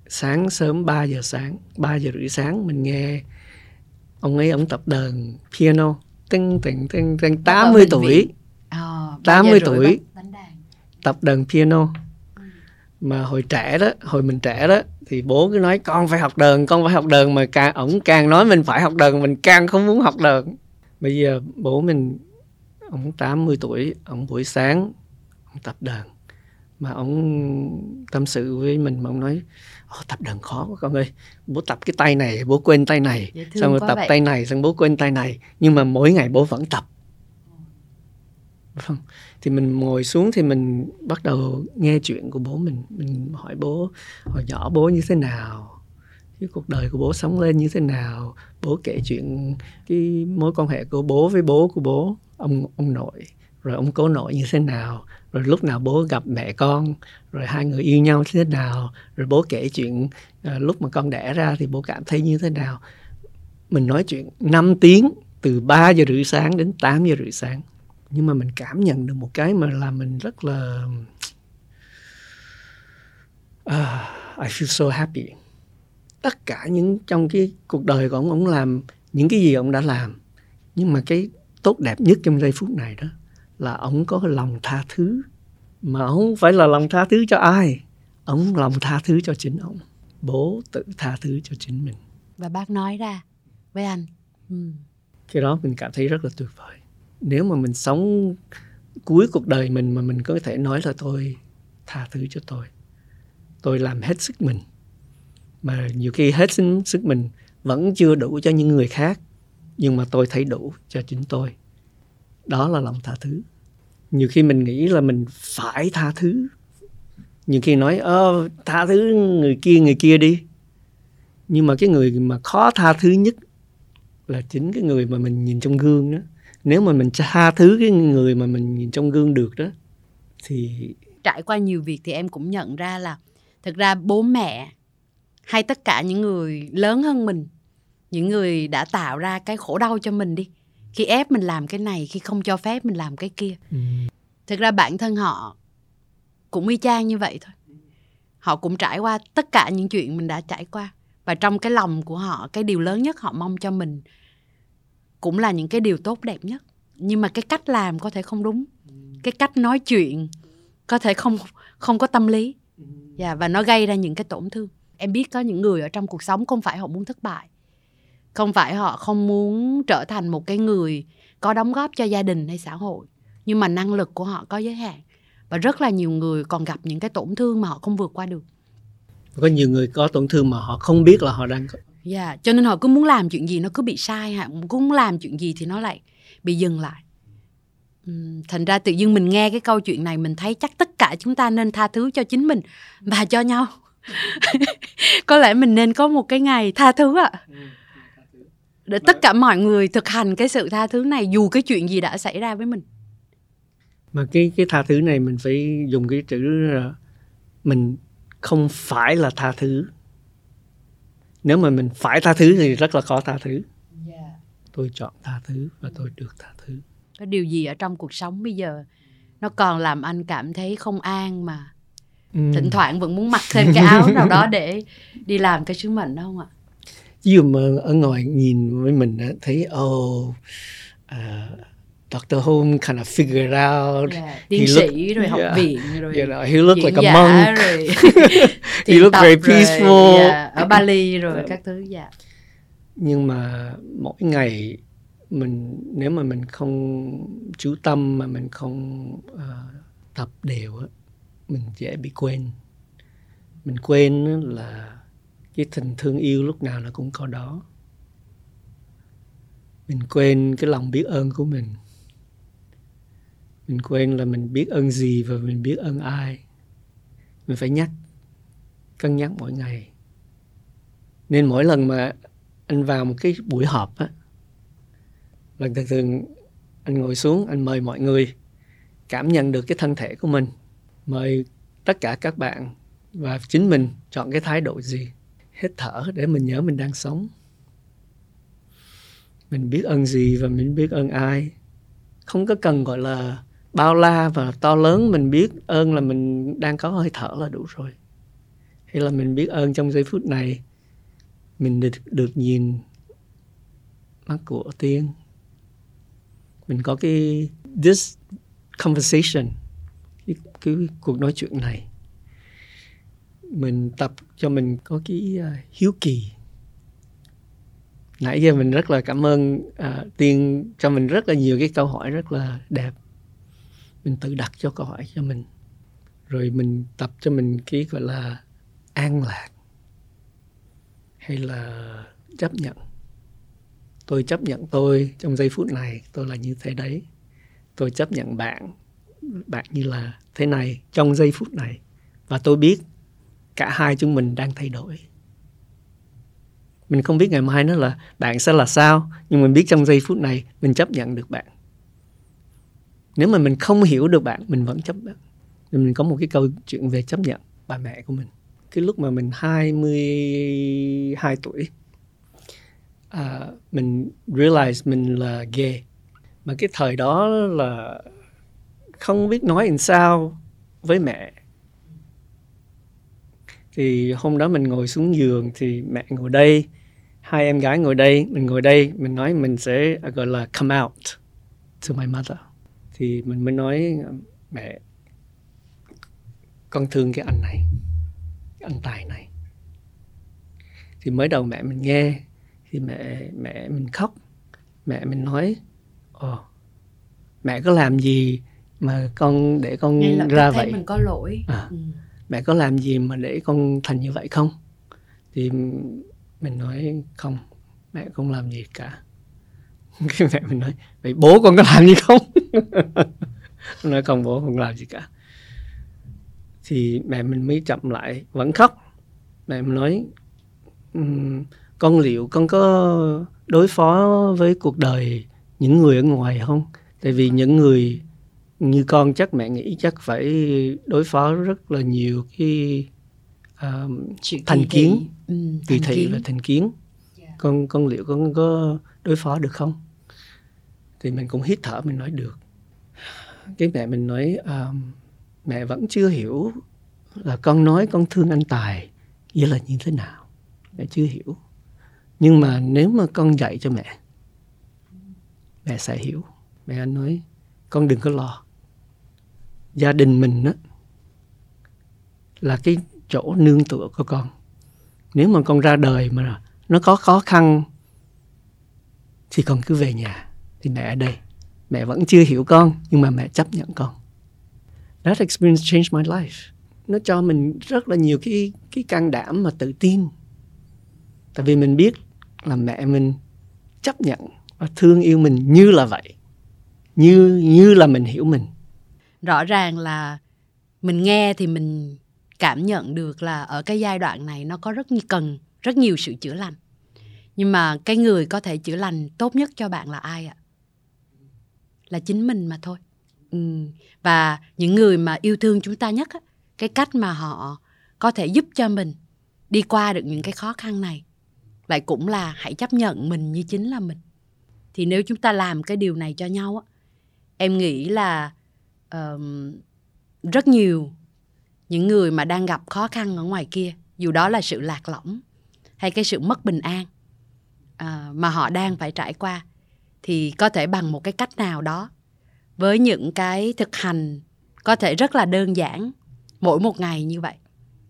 sáng sớm 3 giờ sáng 3 giờ rưỡi sáng mình nghe ông ấy ông tập đờn piano. Tinh tinh tinh tinh 80 tuổi à, 80 tuổi. tập đờn piano. Ừ. mà hồi trẻ đó hồi mình trẻ đó thì bố cứ nói con phải học đờn con phải học đờn. Mà càng ổng càng nói mình phải học đờn mình càng không muốn học đờn. Bây giờ bố mình ông 80 tuổi ông buổi sáng ông tập đàn mà ông tâm sự với mình mà ông nói oh, tập đàn khó quá con ơi. Bố tập cái tay này bố quên tay này xong rồi tập vậy. tay này xong bố quên tay này. Nhưng mà mỗi ngày bố vẫn tập vâng. Thì mình ngồi xuống thì mình bắt đầu nghe chuyện của bố mình. Mình hỏi bố hồi nhỏ bố như thế nào? Cái cuộc đời của bố sống lên như thế nào? Bố kể chuyện cái mối quan hệ của bố với bố của bố. Ông ông nội rồi ông cố nội như thế nào? Rồi lúc nào bố gặp mẹ con? Rồi hai người yêu nhau thế nào? Rồi bố kể chuyện uh, lúc mà con đẻ ra thì bố cảm thấy như thế nào? Mình nói chuyện 5 tiếng từ 3 giờ rưỡi sáng đến 8 giờ rưỡi sáng nhưng mà mình cảm nhận được một cái mà làm mình rất là uh, I feel so happy. Tất cả những trong cái cuộc đời của ông ông làm những cái gì ông đã làm. Nhưng mà cái tốt đẹp nhất trong giây phút này đó là ông có lòng tha thứ. Mà ông không phải là lòng tha thứ cho ai. Ông lòng tha thứ cho chính ông. Bố tự tha thứ cho chính mình. Và bác nói ra. Với anh ừ. cái đó mình cảm thấy rất là tuyệt vời nếu mà mình sống cuối cuộc đời mình mà mình có thể nói là tôi tha thứ cho tôi tôi làm hết sức mình, mà nhiều khi hết sức mình vẫn chưa đủ cho những người khác, nhưng mà tôi thấy đủ cho chính tôi. Đó là lòng tha thứ. Nhiều khi mình nghĩ là mình phải tha thứ. Nhiều khi nói ơ tha thứ người kia người kia đi. Nhưng mà cái người mà khó tha thứ nhất là chính cái người mà mình nhìn trong gương đó nếu mà mình tha thứ cái người mà mình nhìn trong gương được đó thì trải qua nhiều việc thì em cũng nhận ra là thực ra bố mẹ hay tất cả những người lớn hơn mình những người đã tạo ra cái khổ đau cho mình đi khi ép mình làm cái này khi không cho phép mình làm cái kia ừ. thực ra bản thân họ cũng y chang như vậy thôi họ cũng trải qua tất cả những chuyện mình đã trải qua và trong cái lòng của họ cái điều lớn nhất họ mong cho mình cũng là những cái điều tốt đẹp nhất. Nhưng mà cái cách làm có thể không đúng. Cái cách nói chuyện có thể không không có tâm lý. Yeah, và nó gây ra những cái tổn thương. Em biết có những người ở trong cuộc sống không phải họ muốn thất bại. Không phải họ không muốn trở thành một cái người có đóng góp cho gia đình hay xã hội. Nhưng mà năng lực của họ có giới hạn. Và rất là nhiều người còn gặp những cái tổn thương mà họ không vượt qua được. Có nhiều người có tổn thương mà họ không biết là họ đang Dạ, yeah. cho nên họ cứ muốn làm chuyện gì nó cứ bị sai hả? Cứ muốn làm chuyện gì thì nó lại bị dừng lại. thành ra tự dưng mình nghe cái câu chuyện này mình thấy chắc tất cả chúng ta nên tha thứ cho chính mình và cho nhau. có lẽ mình nên có một cái ngày tha thứ ạ. À. Để tất cả mọi người thực hành cái sự tha thứ này dù cái chuyện gì đã xảy ra với mình. Mà cái cái tha thứ này mình phải dùng cái chữ mình không phải là tha thứ nếu mà mình phải tha thứ thì rất là khó tha thứ. Dạ. tôi chọn tha thứ và tôi được tha thứ có điều gì ở trong cuộc sống bây giờ nó còn làm anh cảm thấy không an mà ừ. thỉnh thoảng vẫn muốn mặc thêm cái áo nào đó để đi làm cái sứ mệnh đó không ạ dụ mà ở ngoài nhìn với mình thấy ồ oh, uh, Dr. Home kind of figured out. Yeah, tiến sĩ looked, rồi học yeah, viện rồi. You know, he looked like a monk. Rồi he looked very peaceful. Rồi, yeah, ở Bali rồi yeah. các thứ dạ. Nhưng mà mỗi ngày mình nếu mà mình không chú tâm mà mình không uh, tập đều á mình dễ bị quên mình quên là cái tình thương yêu lúc nào nó cũng có đó mình quên cái lòng biết ơn của mình mình quên là mình biết ơn gì và mình biết ơn ai. Mình phải nhắc, cân nhắc mỗi ngày. Nên mỗi lần mà anh vào một cái buổi họp á lần thường thường anh ngồi xuống, anh mời mọi người cảm nhận được cái thân thể của mình, mời tất cả các bạn và chính mình chọn cái thái độ gì. Hít thở để mình nhớ mình đang sống. Mình biết ơn gì và mình biết ơn ai. Không có cần gọi là bao la và to lớn mình biết ơn là mình đang có hơi thở là đủ rồi. Hay là mình biết ơn trong giây phút này mình được, được nhìn mắt của tiên. Mình có cái this conversation cái, cái cuộc nói chuyện này. Mình tập cho mình có cái uh, hiếu kỳ. Nãy giờ mình rất là cảm ơn uh, tiên cho mình rất là nhiều cái câu hỏi rất là đẹp mình tự đặt cho câu hỏi cho mình. Rồi mình tập cho mình cái gọi là an lạc hay là chấp nhận. Tôi chấp nhận tôi trong giây phút này, tôi là như thế đấy. Tôi chấp nhận bạn bạn như là thế này trong giây phút này. Và tôi biết cả hai chúng mình đang thay đổi. Mình không biết ngày mai nó là bạn sẽ là sao, nhưng mình biết trong giây phút này mình chấp nhận được bạn nếu mà mình không hiểu được bạn mình vẫn chấp nhận. Mình có một cái câu chuyện về chấp nhận bà mẹ của mình. Cái lúc mà mình 22 tuổi à, mình realize mình là gay. Mà cái thời đó là không biết nói làm sao với mẹ. Thì hôm đó mình ngồi xuống giường thì mẹ ngồi đây hai em gái ngồi đây mình ngồi đây mình nói mình sẽ gọi là come out to my mother thì mình mới nói mẹ con thương cái anh này cái anh tài này. Thì mới đầu mẹ mình nghe thì mẹ mẹ mình khóc. Mẹ mình nói ồ mẹ có làm gì mà con để con ra vậy? mình có lỗi. À, ừ. mẹ có làm gì mà để con thành như vậy không? Thì mình nói không mẹ không làm gì cả. Cái mẹ mình nói vậy bố con có làm gì không nói không bố không làm gì cả. Thì mẹ mình mới chậm lại vẫn khóc. Mẹ mình nói um, con liệu con có đối phó với cuộc đời những người ở ngoài không? Tại vì những người như con chắc mẹ nghĩ chắc phải đối phó rất là nhiều cái uh, thành kiến. Kỳ thị và thành kiến. Yeah. Con con liệu con có đối phó được không thì mình cũng hít thở mình nói được. Cái mẹ mình nói uh, mẹ vẫn chưa hiểu là con nói con thương anh tài nghĩa là như thế nào. Mẹ chưa hiểu. Nhưng mà nếu mà con dạy cho mẹ mẹ sẽ hiểu. Mẹ anh nói con đừng có lo. Gia đình mình đó là cái chỗ nương tựa của con. Nếu mà con ra đời mà nó có khó khăn thì con cứ về nhà thì mẹ ở đây. Mẹ vẫn chưa hiểu con, nhưng mà mẹ chấp nhận con. That experience changed my life. Nó cho mình rất là nhiều cái cái can đảm mà tự tin. Tại vì mình biết là mẹ mình chấp nhận và thương yêu mình như là vậy. Như như là mình hiểu mình. Rõ ràng là mình nghe thì mình cảm nhận được là ở cái giai đoạn này nó có rất nhiều cần rất nhiều sự chữa lành. Nhưng mà cái người có thể chữa lành tốt nhất cho bạn là ai ạ? Là chính mình mà thôi ừ. và những người mà yêu thương chúng ta nhất á, cái cách mà họ có thể giúp cho mình đi qua được những cái khó khăn này lại cũng là hãy chấp nhận mình như chính là mình thì nếu chúng ta làm cái điều này cho nhau á em nghĩ là um, rất nhiều những người mà đang gặp khó khăn ở ngoài kia dù đó là sự lạc lõng hay cái sự mất bình an uh, mà họ đang phải trải qua thì có thể bằng một cái cách nào đó. Với những cái thực hành có thể rất là đơn giản mỗi một ngày như vậy.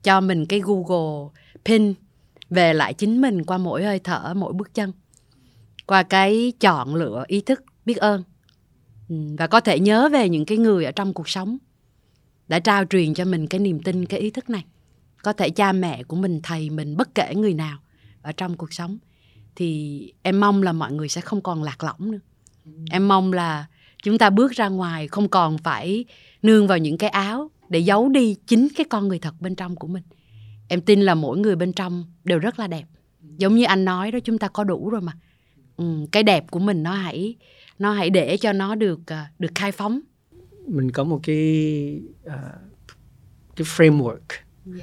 Cho mình cái google pin về lại chính mình qua mỗi hơi thở, mỗi bước chân. Qua cái chọn lựa ý thức, biết ơn. Ừ, và có thể nhớ về những cái người ở trong cuộc sống đã trao truyền cho mình cái niềm tin, cái ý thức này. Có thể cha mẹ của mình, thầy mình, bất kể người nào ở trong cuộc sống thì em mong là mọi người sẽ không còn lạc lõng nữa. Em mong là chúng ta bước ra ngoài không còn phải nương vào những cái áo để giấu đi chính cái con người thật bên trong của mình. Em tin là mỗi người bên trong đều rất là đẹp. Giống như anh nói đó chúng ta có đủ rồi mà. Ừ, cái đẹp của mình nó hãy nó hãy để cho nó được uh, được khai phóng. Mình có một cái uh, cái framework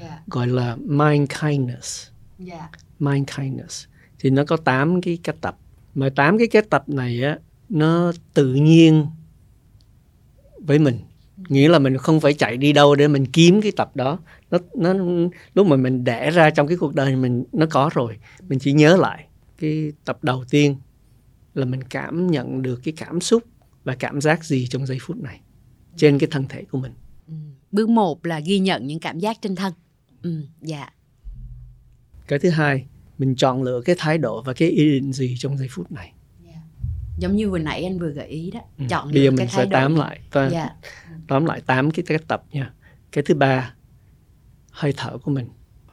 yeah. gọi là mind kindness. Yeah. mind kindness thì nó có 8 cái cách tập. Mà tám cái cách tập này á nó tự nhiên với mình. Nghĩa là mình không phải chạy đi đâu để mình kiếm cái tập đó. Nó nó lúc mà mình đẻ ra trong cái cuộc đời mình nó có rồi. Mình chỉ nhớ lại cái tập đầu tiên là mình cảm nhận được cái cảm xúc và cảm giác gì trong giây phút này trên cái thân thể của mình. Ừ. bước một là ghi nhận những cảm giác trên thân. Ừ, dạ. Cái thứ hai mình chọn lựa cái thái độ và cái ý định gì trong giây phút này yeah. giống như vừa nãy anh vừa gợi ý đó ừ. chọn bây giờ mình sẽ tám lại và yeah. Dạ. tóm lại tám cái cách tập nha cái thứ ba hơi thở của mình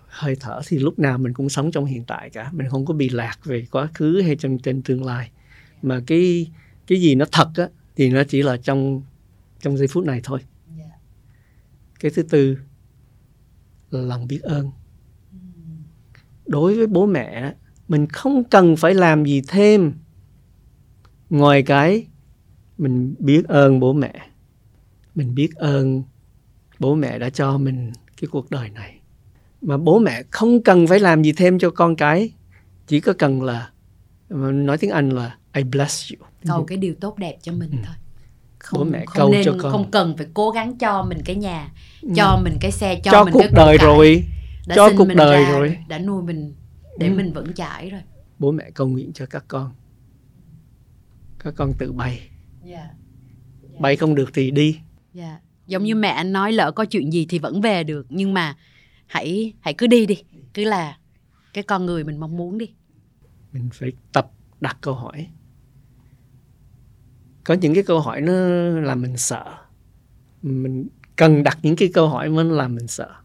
hơi thở thì lúc nào mình cũng sống trong hiện tại cả mình không có bị lạc về quá khứ hay trong trên tương lai mà cái cái gì nó thật á thì nó chỉ là trong trong giây phút này thôi yeah. cái thứ tư là lòng biết ơn đối với bố mẹ mình không cần phải làm gì thêm. Ngoài cái mình biết ơn bố mẹ. Mình biết ơn bố mẹ đã cho mình cái cuộc đời này. Mà bố mẹ không cần phải làm gì thêm cho con cái. Chỉ có cần là nói tiếng anh là I bless you. Cầu cái điều tốt đẹp cho mình ừ. thôi. Không, bố mẹ không cầu nên, cho con. không cần phải cố gắng cho mình cái nhà cho ừ. mình cái xe cho, cho mình cuộc cái đời rồi đã cho cuộc đời rồi. đã nuôi mình để ừ. mình vững chãi rồi. Bố mẹ cầu nguyện cho các con. Các con tự bay. Yeah. Yeah. bay không được thì đi. Yeah. giống như mẹ anh nói lỡ có chuyện gì thì vẫn về được nhưng mà hãy hãy cứ đi đi. Cứ là cái con người mình mong muốn đi. Mình phải tập đặt câu hỏi. Có những cái câu hỏi nó làm mình sợ. Mình cần đặt những cái câu hỏi mới làm mình sợ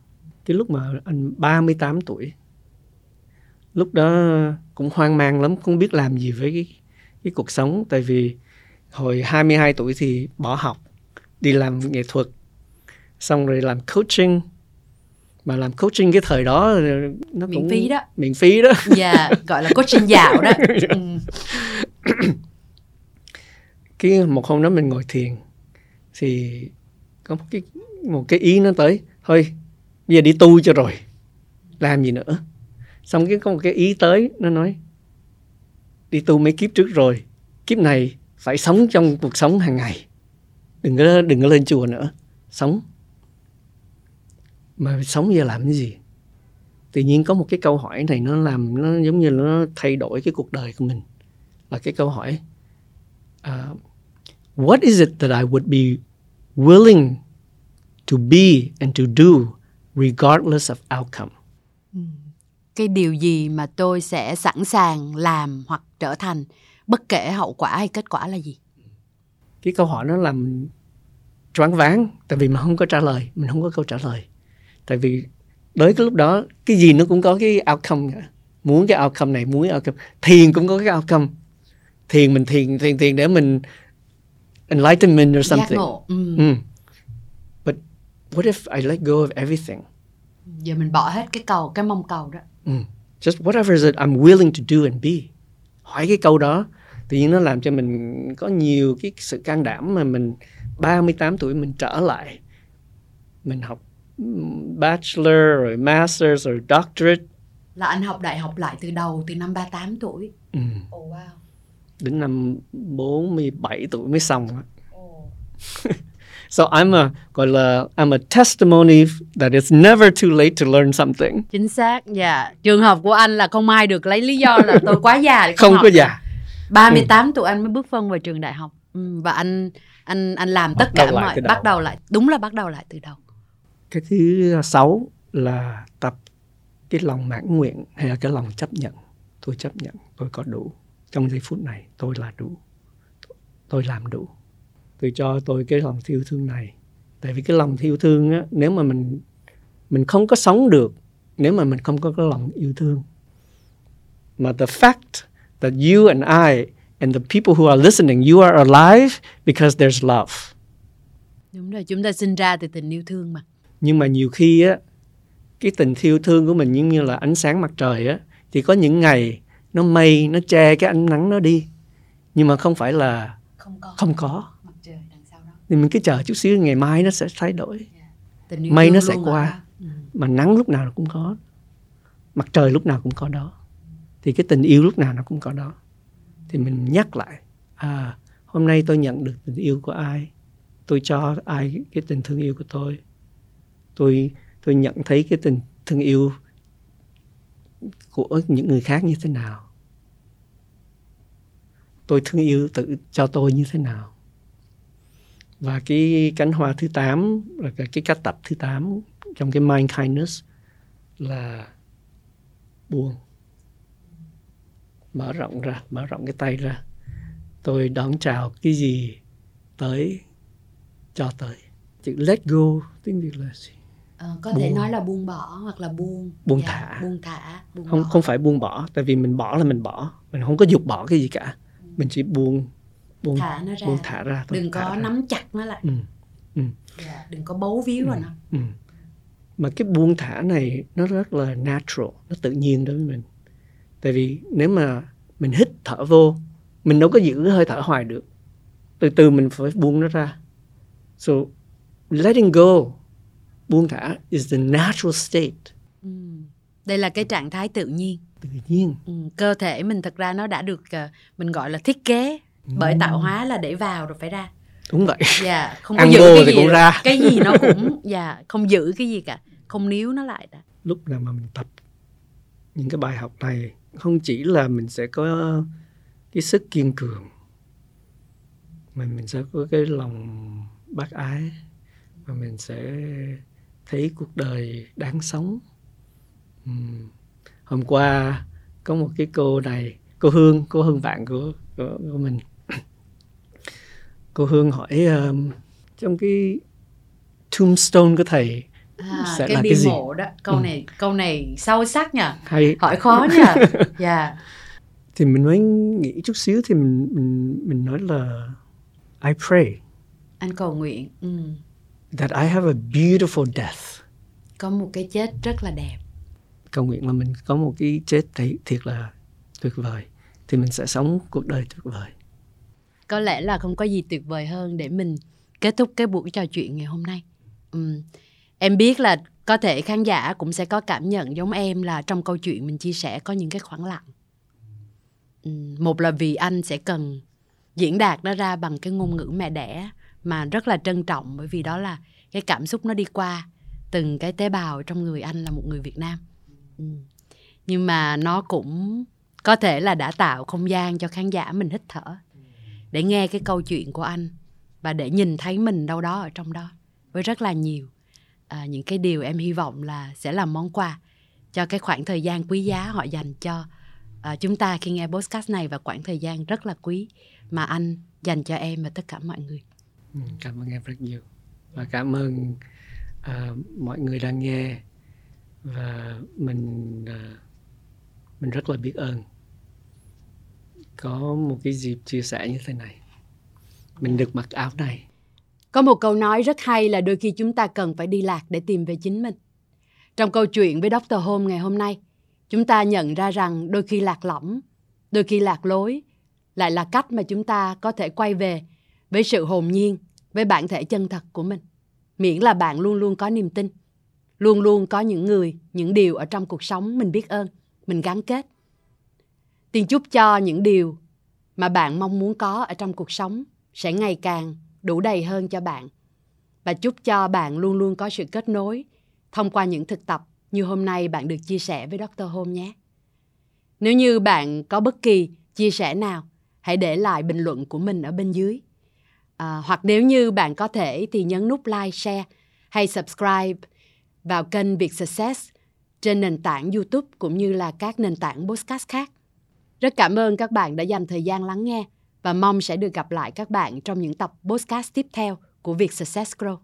cái lúc mà anh 38 tuổi. Lúc đó cũng hoang mang lắm không biết làm gì với cái, cái cuộc sống. Tại vì hồi 22 tuổi thì bỏ học đi làm nghệ thuật xong rồi làm coaching. Mà làm coaching cái thời đó nó miễn cũng phí đó. miễn phí đó. Dạ yeah, gọi là coaching dạo đó. Ừ. cái một hôm đó mình ngồi thiền thì có một cái một cái ý nó tới. Thôi bây giờ đi tu cho rồi. Làm gì nữa? Xong cái có một cái ý tới nó nói đi tu mấy kiếp trước rồi kiếp này phải sống trong cuộc sống hàng ngày. Đừng có đừng có lên chùa nữa. Sống. Mà sống giờ làm cái gì? Tự nhiên có một cái câu hỏi này nó làm nó giống như nó thay đổi cái cuộc đời của mình. Là cái câu hỏi uh, what is it that I would be willing to be and to do regardless of outcome. Cái điều gì mà tôi sẽ sẵn sàng làm hoặc trở thành bất kể hậu quả hay kết quả là gì? Cái câu hỏi nó làm choáng váng tại vì mà không có trả lời mình không có câu trả lời. Tại vì tới cái lúc đó cái gì nó cũng có cái outcome cả. muốn cái outcome này muốn cái outcome. Thiền cũng có cái outcome. Thiền mình thiền thiền thiền để mình enlightenment or something. mm. Mm. but what if I let go of everything giờ mình bỏ hết cái cầu cái mong cầu đó Mm. Just whatever is it I'm willing to do and be. Hỏi cái câu đó tự nhiên nó làm cho mình có nhiều cái sự can đảm mà mình 38 tuổi mình trở lại mình học bachelor rồi master rồi doctorate là anh học đại học lại từ đầu từ năm 38 tuổi. Ừ. Oh wow. Đến năm 47 tuổi mới xong. Oh. So I'm a gọi là I'm a testimony that it's never too late to learn something. Chính xác, dạ. Trường hợp của anh là không ai được lấy lý do là tôi quá già để không, không có già. 38 ừ. tuổi anh mới bước phân vào trường đại học ừ, và anh anh anh làm tất cả mọi bắt đầu lại đúng là bắt đầu lại từ đầu. Cái thứ sáu là tập cái lòng mãn nguyện hay là cái lòng chấp nhận. Tôi chấp nhận, tôi có đủ. trong giây phút này tôi là đủ tôi làm đủ tôi cho tôi cái lòng yêu thương này. Tại vì cái lòng yêu thương á nếu mà mình mình không có sống được nếu mà mình không có cái lòng yêu thương. Mà the fact that you and I and the people who are listening you are alive because there's love. Đúng rồi chúng ta sinh ra từ tình yêu thương mà. Nhưng mà nhiều khi á cái tình yêu thương của mình giống như là ánh sáng mặt trời á thì có những ngày nó mây nó che cái ánh nắng nó đi. Nhưng mà không phải là không có. không có mặt trời đằng sau đó thì mình cứ chờ chút xíu ngày mai nó sẽ thay đổi. Yêu mây nó sẽ qua. Ừ. mà nắng lúc nào cũng có. Mặt trời lúc nào cũng có đó. Thì cái tình yêu lúc nào nó cũng có đó. Thì mình nhắc lại à hôm nay tôi nhận được tình yêu của ai? Tôi cho ai cái tình thương yêu của tôi? Tôi tôi nhận thấy cái tình thương yêu của những người khác như thế nào? Tôi thương yêu tự cho tôi như thế nào và cái cánh hoa thứ 8 là cái, cái cách tập thứ 8 trong cái mind kindness là buông. Mở rộng ra mở rộng cái tay ra. Tôi đón chào cái gì tới cho tới. Chữ let go tiếng việt là gì? Ờ, có thể Buông. nói là buông bỏ hoặc là buông. Buông dạ, thả. buông thả buông không bỏ. không phải buông bỏ tại vì mình bỏ là mình bỏ. Mình không có dục bỏ cái gì cả. Mình chỉ buông buông thả nó ra buông thả ra thôi, đừng thả có ra. nắm chặt nó lại ừ. dạ, đừng có bấu víu vào nó Ừ. Mà cái buông thả này nó rất là natural, nó tự nhiên đối với mình. Tại vì nếu mà mình hít thở vô, mình đâu có giữ hơi thở hoài được. Từ từ mình phải buông nó ra. So letting go, buông thả is the natural state, ừ. đây là cái trạng thái tự nhiên tự nhiên. ừ. cơ thể mình thật ra nó đã được ờ, mình gọi là thiết kế bởi tạo hóa là để vào rồi phải ra. Đúng vậy. dạ không có Ăn giữ cái thì gì cũng ra. cái gì nó cũng dạ không giữ cái gì cả không níu nó lại đã Lúc nào mà mình tập những cái bài học này không chỉ là mình sẽ có cái sức kiên cường mà mình sẽ có cái lòng bác ái và mình sẽ thấy cuộc đời đáng sống. Hôm qua có một cái cô này cô hương cô hương bạn của của, của mình cô hương hỏi um, trong cái tombstone của thầy à, Sẽ cái là cái gì? mộ đó câu Ừ. này câu này sâu sắc nhỉ hay hỏi khó nhỉ dạ thì mình mới nghĩ chút xíu thì mình mình mình nói là I pray anh cầu nguyện ừ. that I have a beautiful death. có một cái chết rất là đẹp Cầu nguyện là mình có một cái chết thấy thiệt là tuyệt vời thì mình sẽ sống cuộc đời tuyệt vời có lẽ là không có gì tuyệt vời hơn để mình kết thúc cái buổi trò chuyện ngày hôm nay. Ừm, em biết là có thể khán giả cũng sẽ có cảm nhận giống em là trong câu chuyện mình chia sẻ có những cái khoảng lặng. Ừm, một là vì anh sẽ cần diễn đạt nó ra bằng cái ngôn ngữ mẹ đẻ mà rất là trân trọng bởi vì đó là cái cảm xúc nó đi qua từng cái tế bào trong người anh là một người Việt Nam. Ừm. nhưng mà nó cũng có thể là đã tạo không gian cho khán giả mình hít thở để nghe cái câu chuyện của anh và để nhìn thấy mình đâu đó ở trong đó với rất là nhiều. À, những cái điều em hy vọng là sẽ là món quà cho cái khoảng thời gian quý giá họ dành cho à, chúng ta khi nghe podcast này và khoảng thời gian rất là quý mà anh dành cho em và tất cả mọi người. Ừ, cảm ơn em rất nhiều và cảm ơn uh, mọi người đang nghe và mình uh, mình rất là biết ơn có một cái dịp chia sẻ như thế này. Mình được mặc áo này. Có một câu nói rất hay là đôi khi chúng ta cần phải đi lạc để tìm về chính mình. Trong câu chuyện với Dr. Home ngày hôm nay, chúng ta nhận ra rằng đôi khi lạc lõng, đôi khi lạc lối, lại là cách mà chúng ta có thể quay về với sự hồn nhiên, với bản thể chân thật của mình. Miễn là bạn luôn luôn có niềm tin, luôn luôn có những người, những điều ở trong cuộc sống mình biết ơn, mình gắn kết. Tiên chúc cho những điều mà bạn mong muốn có ở trong cuộc sống sẽ ngày càng đủ đầy hơn cho bạn. Và chúc cho bạn luôn luôn có sự kết nối thông qua những thực tập như hôm nay bạn được chia sẻ với Dr. Home nhé. Nếu như bạn có bất kỳ chia sẻ nào, hãy để lại bình luận của mình ở bên dưới. À, hoặc nếu như bạn có thể thì nhấn nút like, share hay subscribe vào kênh Việt Success trên nền tảng YouTube cũng như là các nền tảng podcast khác. Rất cảm ơn các bạn đã dành thời gian lắng nghe và mong sẽ được gặp lại các bạn trong những tập podcast tiếp theo của Việc Success Grow.